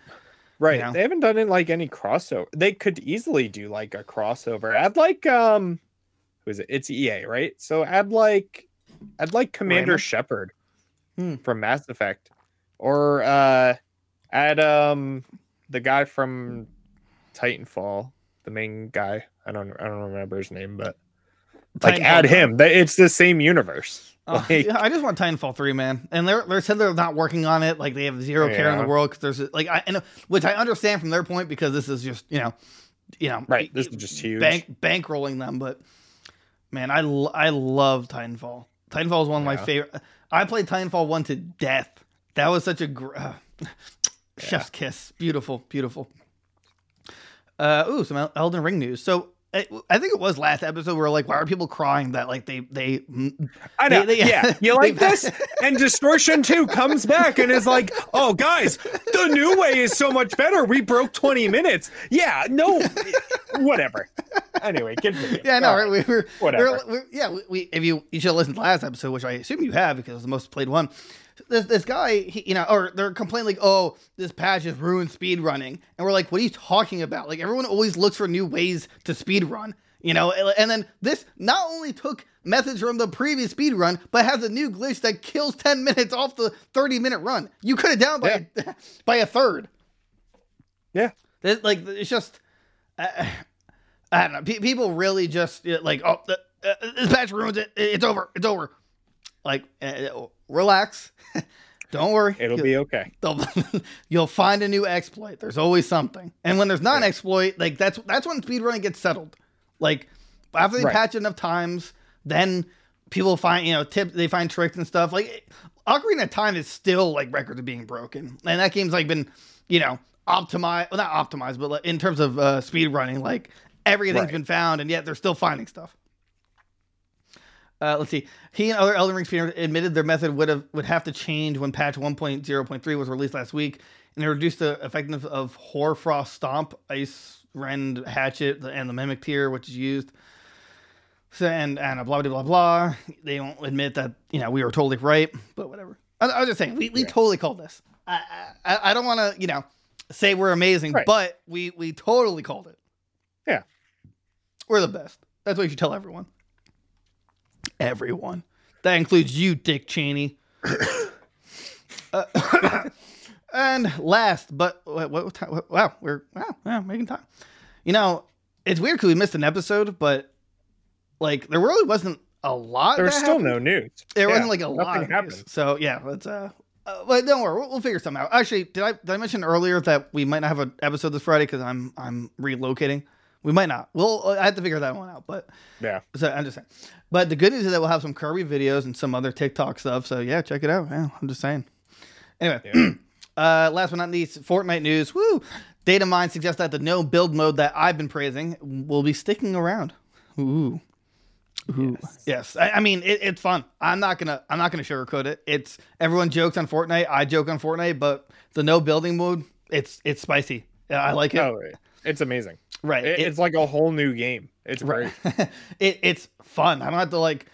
Right. Yeah. They haven't done it like any crossover. They could easily do like a crossover. Add like um who is it? It's EA, right? So add like add like Commander Raymond? Shepard Hmm. from Mass Effect. Or uh add um the guy from Titanfall, the main guy. I don't I don't remember his name, but like Titanfall add him. It's the same universe. Oh, Like- yeah, I just want Titanfall three, man. And they're they said they're not working on it. Like they have zero care in the world because there's like I and which I understand from their point because this is just you know, you know, Right, this is just huge. bank bankrolling them. But man, I I love Titanfall. Titanfall is one of my favorite. I played Titanfall one to death. That was such a gr- uh, chef's kiss. Beautiful, beautiful. Uh, ooh, some Elden Ring news. So. I I think it was last episode where like, why are people crying that like they they I know. They- (laughs) they- yeah. You like this? (laughs) And Distortion 2 comes back and is like, oh, guys, the new way is so much better. We broke 20 minutes. Yeah, no, whatever. Anyway, continue. Yeah, know, All right? We were, Whatever. we're- we're- yeah, we, we if you you should have listened to last episode, which I assume you have because it's the most played one. This this guy, he, you know, or they're complaining like, oh, this patch has ruined speed running, and we're like, what are you talking about? Like everyone always looks for new ways to speed run, you know, and then this not only took methods from the previous speed run, but has a new glitch that kills ten minutes off the thirty minute run. You could have down by a, (laughs) by a third. Yeah. It, like it's just, I, I don't know. Pe- people really just uh, like, oh, the, uh, this patch ruins it. It's over. It's over. Like, uh, relax. (laughs) Don't worry. It'll be okay. (laughs) (laughs) You'll find a new exploit. There's always something. And when there's not an exploit, like that's that's when speedrunning gets settled. Like after they Right. patch enough times, then people find you know tip they find tricks and stuff. Like Ocarina of Time is still like records are being broken, and that game's like been you know optimized, well not optimized, but like, in terms of uh, speed running, like everything's Right. been found, and yet they're still finding stuff. Uh, let's see. He and other Elden Ring speedrunners admitted their method would have would have to change when patch 1.0.3 was released last week, and it reduced the effectiveness of Hoarfrost Stomp, Ice Rend Hatchet, and the Mimic Tear, which is used. So, and and blah blah blah blah. They won't admit that you know we were totally right, but whatever. I, I was just saying we, we Yeah. totally called this. I I, I don't want to you know say we're amazing, Right. but we we totally called it. Yeah. we're the best. That's what you should tell everyone. Everyone. That includes you, Dick Cheney. (coughs) Uh, (coughs) and last, but what, what time? Wow, we're wow, wow, making time. You know, it's weird because we missed an episode, but like there really wasn't a lot. There's still happened. no news. There Yeah, wasn't like a lot. happened. So yeah, let's uh. Uh, but don't worry, we'll, we'll figure something out. Actually, did I did I mention earlier that we might not have an episode this Friday because I'm I'm relocating? We might not. We'll I have to figure that one out. But Yeah. so I'm just saying. But the good news is that we'll have some Kirby videos and some other TikTok stuff. So yeah, check it out. Yeah, I'm just saying. Anyway, Yeah. (clears throat) uh, last but not least, Fortnite news. Woo! Data mine suggests that the no build mode that I've been praising will be sticking around. Ooh. Yes, yes. I, I mean it, it's fun. I'm not gonna I'm not gonna sugarcoat it. It's everyone jokes on Fortnite. I joke on Fortnite, but the no building mode, it's it's spicy. Yeah, I like it. Oh, it's amazing. Right. It, It- it's like a whole new game. It's right. great. (laughs) it it's fun. I don't have to like.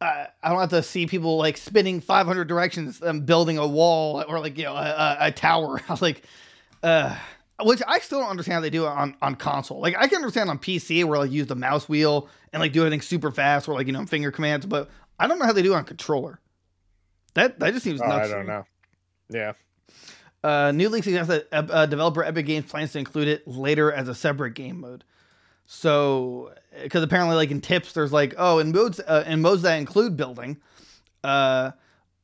Uh, I don't have to see people like spinning 500 directions and building a wall or like you know a, a, a tower. (laughs) like, uh, which I still don't understand how they do it on on console. Like I can understand on PC where like use the mouse wheel and like do everything super fast or like you know finger commands, but I don't know how they do it on controller. That that just seems Oh, nuts. I don't know. Yeah. Uh, new leak suggests that uh, uh, developer Epic Games plans to include it later as a separate game mode. So, because apparently, like in tips, there's like, oh, in modes uh, in modes that include building, uh,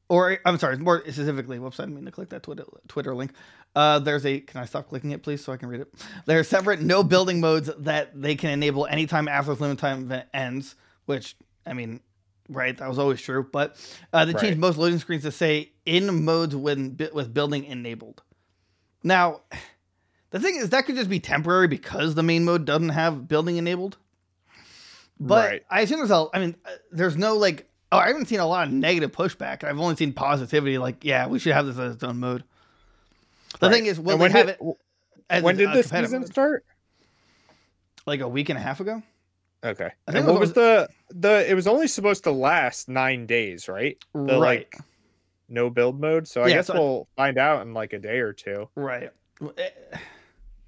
or I'm sorry, more specifically, whoops, I didn't mean to click that Twitter Twitter link. Uh, there's a. Can I stop clicking it, please, so I can read it? There are separate no building modes that they can enable anytime after the limit time event ends. Which I mean, right? That was always true. But uh, they Right. changed most loading screens to say in modes when with building enabled. Now, the thing is that could just be temporary because the main mode doesn't have building enabled. But Right. I assume there's a. I mean, uh, there's no like. Oh, I haven't seen a lot of negative pushback. I've only seen positivity. Like, yeah, we should have this as its own mode. The Right. thing is, will And they when have did, it? As when did this season mode? start? Like a week and a half ago. Okay. I think And it what was- was the the? It was only supposed to last nine days, right? The right. like no build mode. So I Yeah, guess so we'll find out in like a day or two. Right. Eh,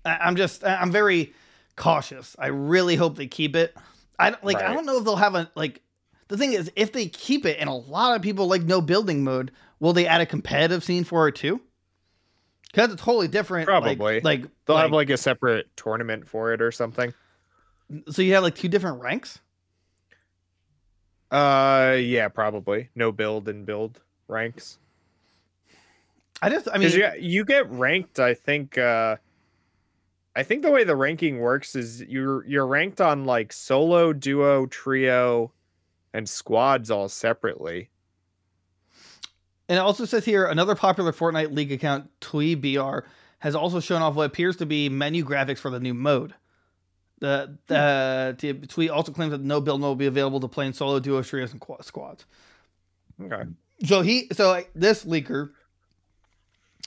I- I'm just I'm very cautious. I really hope they keep it. I don't like I don't know if they'll have a like the thing is if they keep it and a lot of people like no building mode, will they add a competitive scene for it too? Cuz it's totally different like- Probably. like They'll like, have like a separate tournament for it or something. So you have like two different ranks? Uh, yeah, probably no build and build ranks. I just I mean you, you get ranked, I think. uh I think the way the ranking works is you're you're ranked on like solo, duo, trio, and squads all separately. And it also says here another popular Fortnite League account, TweeBR, has also shown off what appears to be menu graphics for the new mode. The the t- Tweet also claims that no build mode will be available to play in solo, duo, trios, and qua- squads. Okay. So he, so like, this leaker,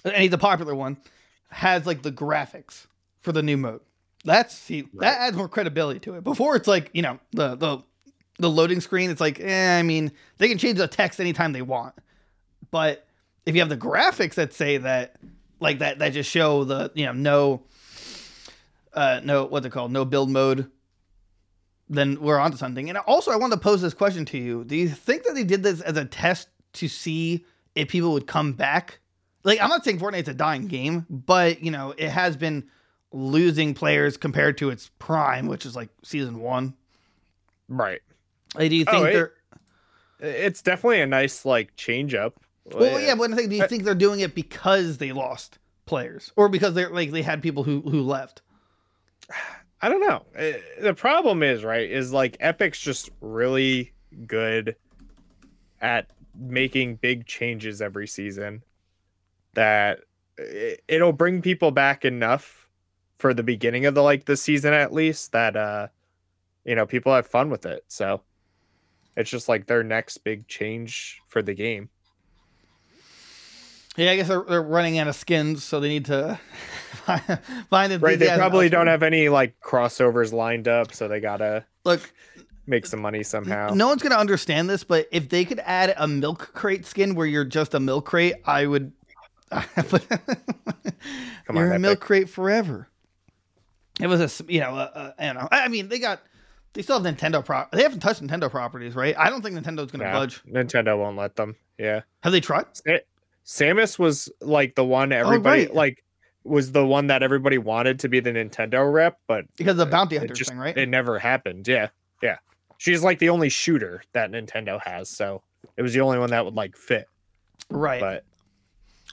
and he's a popular one, has like the graphics for the new mode. That's see Right. that adds more credibility to it. Before it's like you know the the the loading screen. It's like eh, I mean they can change the text anytime they want, but if you have the graphics that say that like that that just show the you know no uh no what's it called? No build mode then we're onto something. And also i wanted to pose this question to you. Do you think that they did this as a test to see if people would come back? Like i'm not saying fortnite's a dying game but you know it has been losing players compared to its prime which is like season one. Right. like, do you Oh, think it- they're It's definitely a nice like change up. well yeah but i think do you think they're doing it because they lost players? Or because they're like they had people who who left (sighs) I don't know. Uh, The problem is, right, is like Epic's just really good at making big changes every season that it- it'll bring people back enough for the beginning of the like the season at least that uh you know people have fun with it. So it's just like their next big change for the game. Yeah, I guess they're, they're running out of skins, so they need to (laughs) (laughs) find, Right, they probably don't have any like crossovers lined up, so they gotta Look, make some money somehow. no one's gonna understand this, but if they could add a milk crate skin where you're just a milk crate, I would. (laughs) but (laughs) Come you're on, a milk crate forever. It was a you know uh, uh, I don't know. I mean, they got they still have Nintendo prop. They haven't touched Nintendo properties, right? I don't think Nintendo's gonna No, budge. Nintendo won't let them. Yeah. Have they tried? Sa- Samus was like the one everybody Oh, right. like was the one that everybody wanted to be the Nintendo rep, but Because of the bounty it hunters just thing, right? it never happened. Yeah. Yeah. She's like the only shooter that Nintendo has, so it was the only one that would like fit. right. But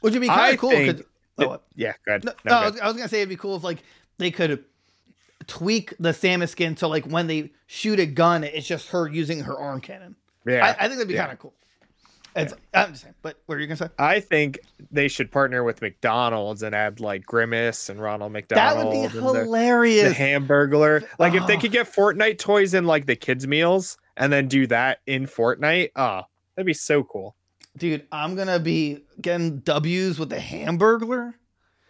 Which would be kind of cool. think oh, it- yeah, good. No, No, no, I, was, I was gonna say it'd be cool if like they could tweak the Samus skin so like when they shoot a gun, it's just her using her arm cannon. yeah. I, I think that'd be yeah. kind of cool. It's, I'm just saying. But what are you gonna say? I think they should partner with McDonald's and add like Grimace and Ronald McDonald. That would be and the- the. Hamburglar. Like if they Oh. could get Fortnite toys in like the kids meals and then do that in Fortnite, oh, that'd be so cool. Dude, I'm gonna be getting W's with the Hamburglar.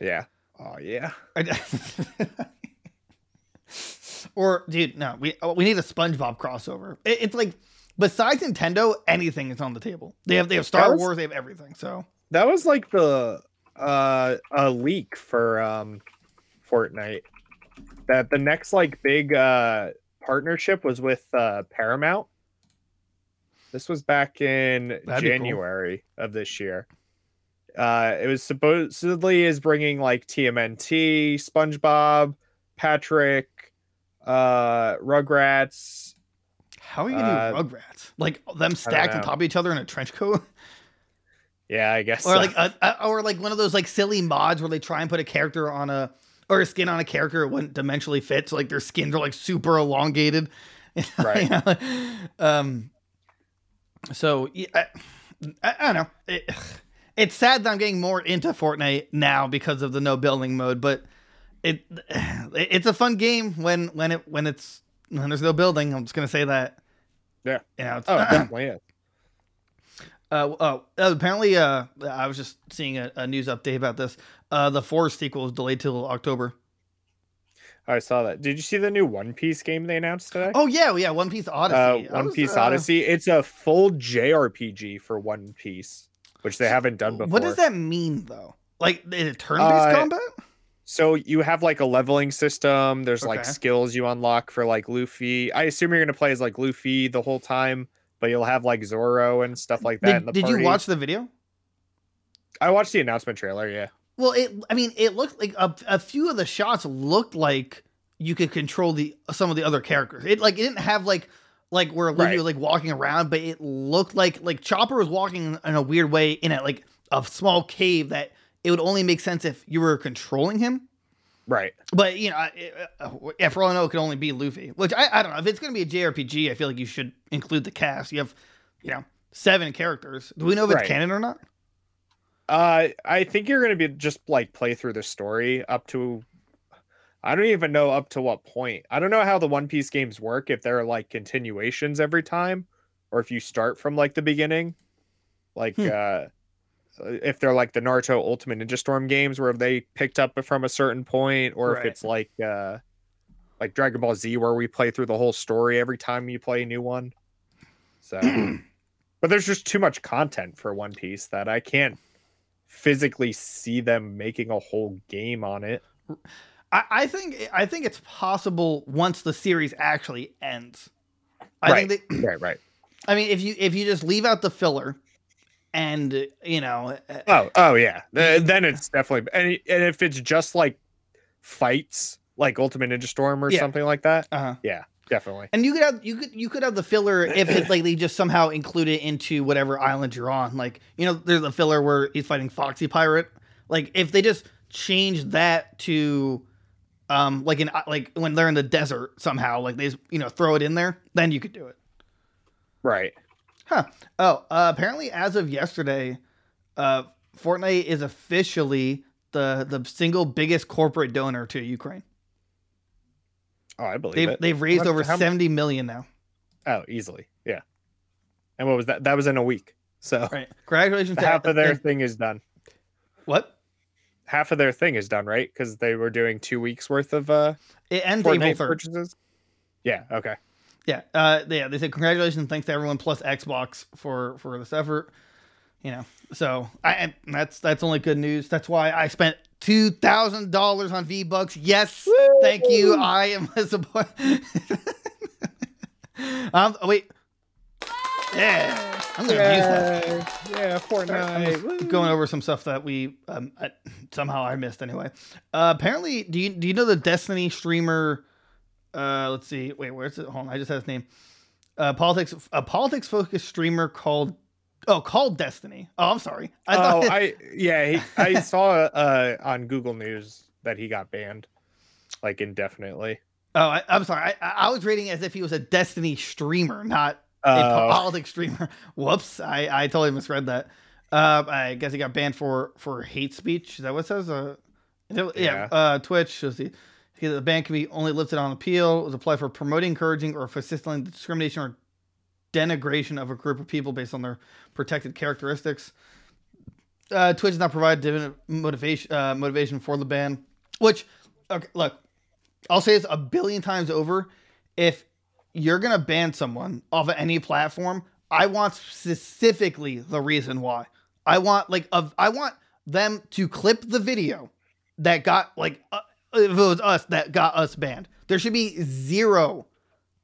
Yeah. Oh yeah. (laughs) or, dude, no, we we need a SpongeBob crossover. It, it's like besides Nintendo, anything is on the table. They have they have Star was- Wars, they have everything. So That was like the uh a leak for um Fortnite. That the next like big uh partnership was with uh Paramount. This was back in That'd be cool. January of this year. Uh it was supposedly is bringing like TMNT, SpongeBob, Patrick, uh Rugrats. How are you gonna Uh, do Rugrats? Like them stacked on top of each other in a trench coat, (laughs) Yeah, I guess. or so. like a, a, or like one of those like silly mods where they try and put a character on a or a skin on a character it wouldn't dimensionally fit. So like their skins are like super elongated. (laughs) Right. Um. So yeah, I, I, I don't know. It, (sighs) it's sad that I'm getting more into Fortnite now because of the no building mode, but it (sighs) it's a fun game when when it when it's when there's no building. I'm just gonna say that. Yeah. You know, oh, (clears throat) definitely is. uh, oh, uh, apparently, uh, I was just seeing a, a news update about this. Uh, the Forest sequel is delayed till October. I saw that. Did you see the new One Piece game they announced today? Oh yeah, yeah, One Piece uh, Odyssey. I One was, Piece uh, Odyssey. It's a full JRPG for One Piece, which they haven't done before. What does that mean though? Like, is it turn-based Uh, combat? So you have like a leveling system. There's like skills you unlock for like Luffy. I assume you're gonna play as like Luffy the whole time, but you'll have like Zoro and stuff like that. in Did, the did you watch the video? I watched the announcement trailer. Yeah. Well, it. I mean, it looked like a, a few of the shots looked like you could control the some of the other characters. It like it didn't have like like where Olivia Right. was like walking around, but it looked like like Chopper was walking in a weird way in a like a small cave that it would only make sense if you were controlling him. Right. But you know, yeah, for all I know, it could only be Luffy. Which I, I don't know if it's going to be a JRPG. I feel like you should include the cast. You have, you know, seven characters. Do we know if it's canon or not? Uh, I think you're gonna be just like play through the story up to. I don't even know up to what point. I don't know how the One Piece games work. If they're like continuations every time, or if you start from like the beginning, like Hmm. uh, if they're like the Naruto Ultimate Ninja Storm games where they picked up from a certain point, or Right. if it's like uh, like Dragon Ball Z where we play through the whole story every time you play a new one. So, (clears throat) but there's just too much content for One Piece that I can't physically see them making a whole game on it. I, I think I think it's possible once the series actually ends. I Right. think they, Right, right. (clears throat) I mean, if you if you just leave out the filler, and you know, uh, Oh, oh yeah. Then it's definitely and, and if it's just like fights, like Ultimate Ninja Storm or Yeah. something like that, uh-huh. yeah definitely. and you could have you could you could have the filler if it's like they just somehow include it into whatever island you're on. Like you know, there's a filler where he's fighting Foxy Pirate. Like if they just change that to um like in like when they're in the desert somehow, like they just, you know throw it in there, then you could do it. Right. Huh. Oh, uh, apparently, as of yesterday, uh, Fortnite is officially the the single biggest corporate donor to Ukraine. Oh, I believe They've it. they've raised over how- seventy million now. Oh, easily. Yeah. And what was that? That was in a week. So Right. Congratulations (laughs) to half of their thing is done. what? Half of their thing is done, right? Because they were doing two weeks worth of uh It ends April Fortnite third. purchases. Yeah. Okay. Yeah. Uh, yeah. They said congratulations, thanks to everyone plus Xbox for for this effort. You know, so I that's that's only good news. That's why I spent two thousand dollars on V Bucks. Yes, thank you. I am a support. (laughs) um. oh, Wait. Yeah. I'm gonna use that. Yeah, Fortnite. going over some stuff that we um, I, somehow I missed anyway. Uh, apparently, do you do you know the Destiny streamer? Uh, let's see. Wait, where's it? Hold on, I just had his name. Uh, politics. A politics focused streamer called. Oh, called Destiny. Oh, I'm sorry. I oh. I (laughs) yeah, he, I saw uh on Google News that he got banned, like indefinitely. oh, I, I'm sorry. I, I was reading as if he was a Destiny streamer, not a Oh. politics streamer. (laughs) Whoops, I, I totally misread that. Uh, I guess he got banned for for hate speech. Is that what it says? Uh, yeah. Yeah. Uh, Twitch. Let's see. The ban can be only lifted on appeal. It was applied for promoting, encouraging, or facilitating discrimination or denigration of a group of people based on their protected characteristics. Uh, Twitch does not provide motivation uh, motivation for the ban. Which, okay, look, I'll say this a billion times over. If you're gonna ban someone off of any platform, I want specifically the reason why. I want like of I want them to clip the video that got like uh, if it was us that got us banned. There should be zero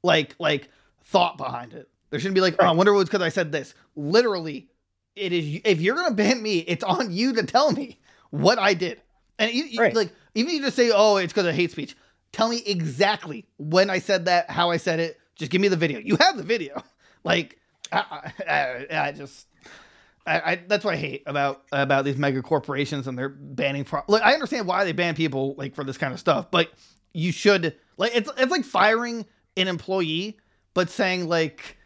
like like thought behind it. There shouldn't be like, oh, I wonder what's because I said this. Literally, it is if you're gonna ban me, it's on you to tell me what I did. And you, you- Right. like even if you just say, oh, it's because of hate speech. Tell me exactly when I said that, how I said it. Just give me the video. You have the video. (laughs) Like I, I, I, I just. I, I, that's what I hate about about these mega corporations and their banning. Pro- like, I understand why they ban people like for this kind of stuff, but you should like it's it's like firing an employee, but saying like,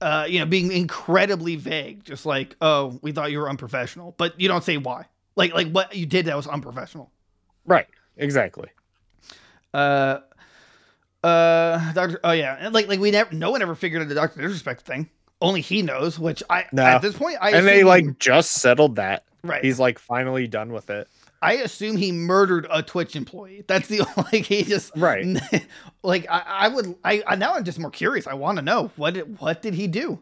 uh, you know, being incredibly vague, just like, oh, we thought you were unprofessional, but you don't say why. Like like what you did that was unprofessional. Right. Exactly. Uh, uh, Doctor. Oh yeah, and like like we never, no one ever figured out the Doctor Disrespect thing. Only he knows. Which I No. at this point I and they like he- just settled that. right. He's like finally done with it. I assume he murdered a Twitch employee. That's the (laughs) like he just Right. (laughs) like I, I would I, I now I'm just more curious. I want to know what did, what did he do?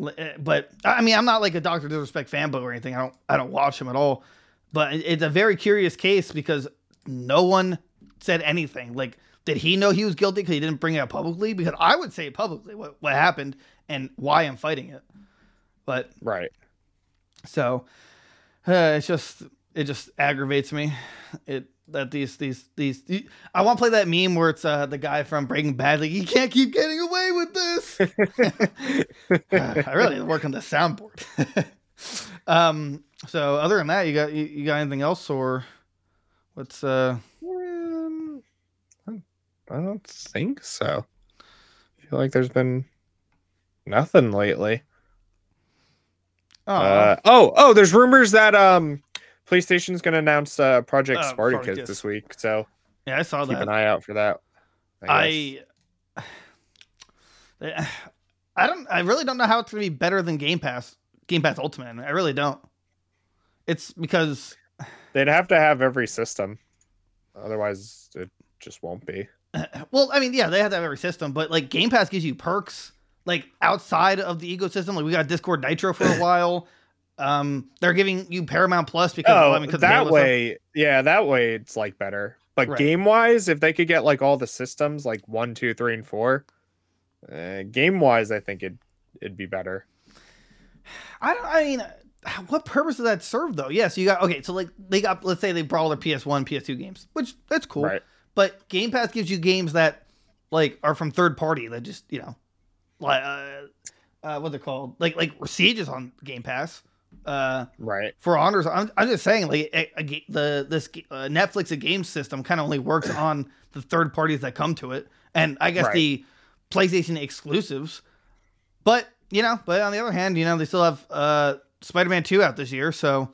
Uh, But I mean I'm not like a Doctor Disrespect fanboy or anything. I don't I don't watch him at all. But it's a very curious case because no one said anything. Like did he know he was guilty because he didn't bring it up publicly? Because I would say publicly what what happened and why I'm fighting it. But Right. so uh, it's just it just aggravates me. It that these these these I want to play that meme where it's uh, the guy from Breaking Bad like you can't keep getting away with this. Uh, (laughs) I really work on the soundboard. (laughs) um. So other than that, you got you, you got anything else or what's uh? Um, I don't think so. I feel like there's been nothing lately. Oh, Uh, oh, oh, there's rumors that um PlayStation's gonna announce uh Project Uh, Spartacus, Spartacus. this week, so yeah, I saw keep that. Keep an eye out for that. I, I, (sighs) (sighs) I don't. I really don't know how it's gonna be better than Game Pass. Game Pass Ultimate. I really don't. It's because (sighs) they'd have to have every system, otherwise it just won't be. (clears throat) well, I mean, yeah, they have to have every system, but like Game Pass gives you perks like outside of the ecosystem. Like we got Discord Nitro for a (laughs) while. Um, they're giving you Paramount Plus because Oh, I mean, that Halo stuff. way, yeah, that way it's like better. But Right. game wise, if they could get like all the systems, like one, two, three, and four, uh, game wise, I think it it'd be better. I don't. I mean, (sighs) what purpose does that serve though? Yes, you got okay. So like they got let's say they brought all their PS1, PS2 games, which that's cool. Right. But Game Pass gives you games that like are from third party that just you know, like uh, uh what's it called? Like like Siege is on Game Pass. Uh, Right. for honors, I'm, I'm just saying like a, a, the this uh, Netflix a game system kind of only works (laughs) on the third parties that come to it, and I guess Right. the PlayStation exclusives. But you know, but on the other hand, you know they still have uh Spider-Man Two out this year, so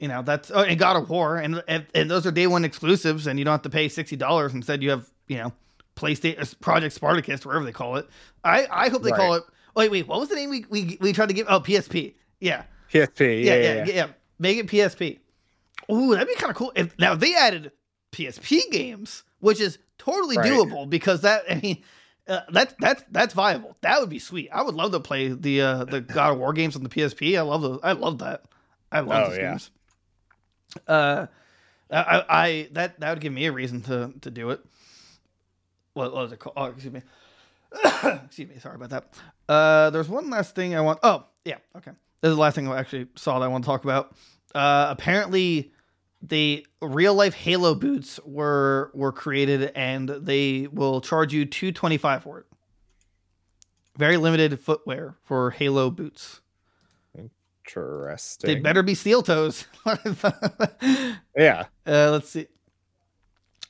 you know that's oh, and God of War, and and, and those are day one exclusives, and you don't have to pay sixty dollars. Instead, you have you know PlayStation Project Spartacus, wherever they call it. I I hope they call it. Wait, wait, what was the name we we we tried to give? Oh, PSP. Yeah, PSP. yeah, Yeah, yeah, yeah. yeah. yeah. Make it PSP. Ooh, that'd be kind of cool. If now if they added PSP games, which is totally Right. doable because that I mean. Uh, that's that's that's viable. That would be sweet. I would love to play the uh, the God of War games on the PSP. I love those. I love that. I love Oh, those yeah. games. Uh, I, I that that would give me a reason to to do it. What, what was it called? Oh, excuse me. (coughs) excuse me. Sorry about that. Uh, there's one last thing I want. Oh, yeah. Okay. This is the last thing I actually saw that I want to talk about. Uh, apparently, the real life Halo boots were were created, and they will charge you two twenty five for it. Very limited footwear for Halo boots. Interesting. They better be steel toes. (laughs) yeah. Uh, let's see.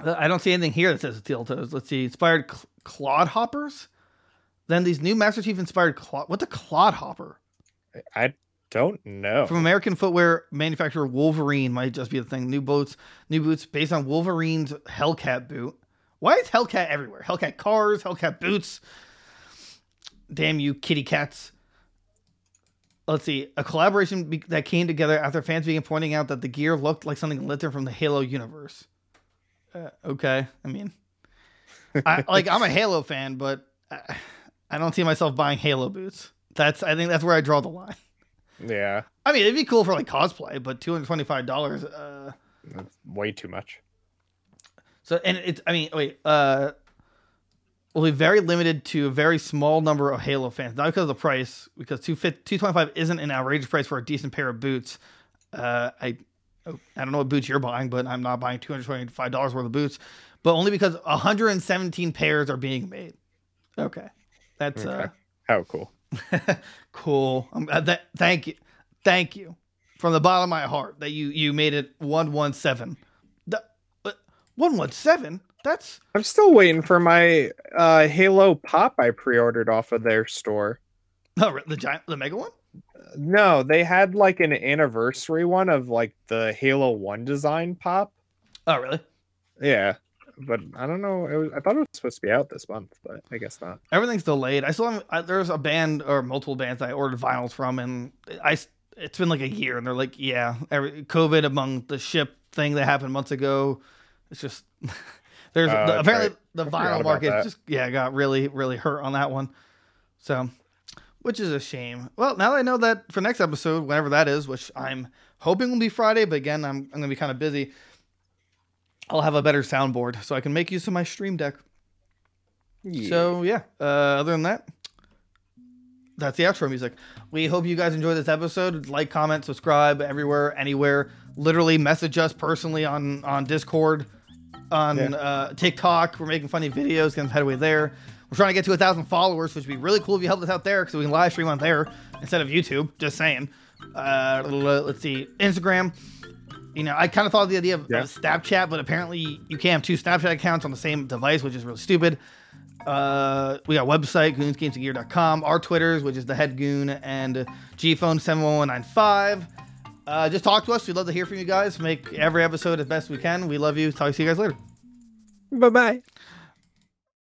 I don't see anything here that says steel toes. Let's see. Inspired cl- clod hoppers. Then these new Master Chief inspired clod. What's a clodhopper? I don't know. From American footwear manufacturer Wolverine might just be the thing. New boots, new boots based on Wolverine's Hellcat boot. Why is Hellcat everywhere? Hellcat cars, Hellcat boots. Damn you, kitty cats. Let's see. A collaboration be- that came together after fans began pointing out that the gear looked like something lit from the Halo universe. Uh, okay, I mean, I, like I'm a (laughs) Halo fan, but I, I don't see myself buying Halo boots. That's I think that's where I draw the line. Yeah, I mean, it'd be cool for like cosplay, but two hundred twenty-five dollars. Uh, that's way too much. so and it's I mean, wait, uh, will be very limited to a very small number of Halo fans, not because of the price, because two two twenty-five isn't an outrageous price for a decent pair of boots. Uh, I I don't know what boots you're buying, but I'm not buying two hundred twenty-five dollars worth of boots, but only because one hundred and seventeen pairs are being made. Okay, that's uh. How cool. (laughs) cool. Um, uh, that, thank you, thank you, from the bottom of my heart that you you made it one one seven. One one seven. That's I'm still waiting for my uh, Halo pop I pre-ordered off of their store. oh, the giant, the mega one. No, they had like an anniversary one of like the Halo One design pop. Oh, really? Yeah, but I don't know. It was, I thought it was supposed to be out this month, but I guess not. Everything's delayed. I still have, there's a band or multiple bands I ordered vinyls from, and I it's been like a year, and they're like, yeah, every, COVID among the ship thing that happened months ago. It's just (laughs) there's Oh, the, apparently right. the vinyl market just yeah got really really hurt on that one. So, which is a shame. Well, now that I know that for next episode, whenever that is, which I'm hoping will be Friday, but again, I'm I'm gonna be kind of busy. I'll have a better soundboard so I can make use of my stream deck. So yeah, uh, other than that, that's the outro music. We hope you guys enjoyed this episode. Like, comment, subscribe everywhere, anywhere. Literally message us personally on on Discord, on Yeah. uh, TikTok. We're making funny videos, getting headway there. We're trying to get to a thousand followers, which would be really cool if you helped us out there, because we can live stream on there instead of YouTube. Just saying. Uh, let's see, Instagram. You know, I kind of thought of the idea of, Yeah. of Snapchat, but apparently you can't have two Snapchat accounts on the same device, which is really stupid. Uh, we got website goonsgamesgear.com, our Twitters, which is the head goon and gphone seven one one nine five. Uh, just talk to us. We'd love to hear from you guys. Make every episode as best we can. We love you. Talk to you guys later. Bye bye.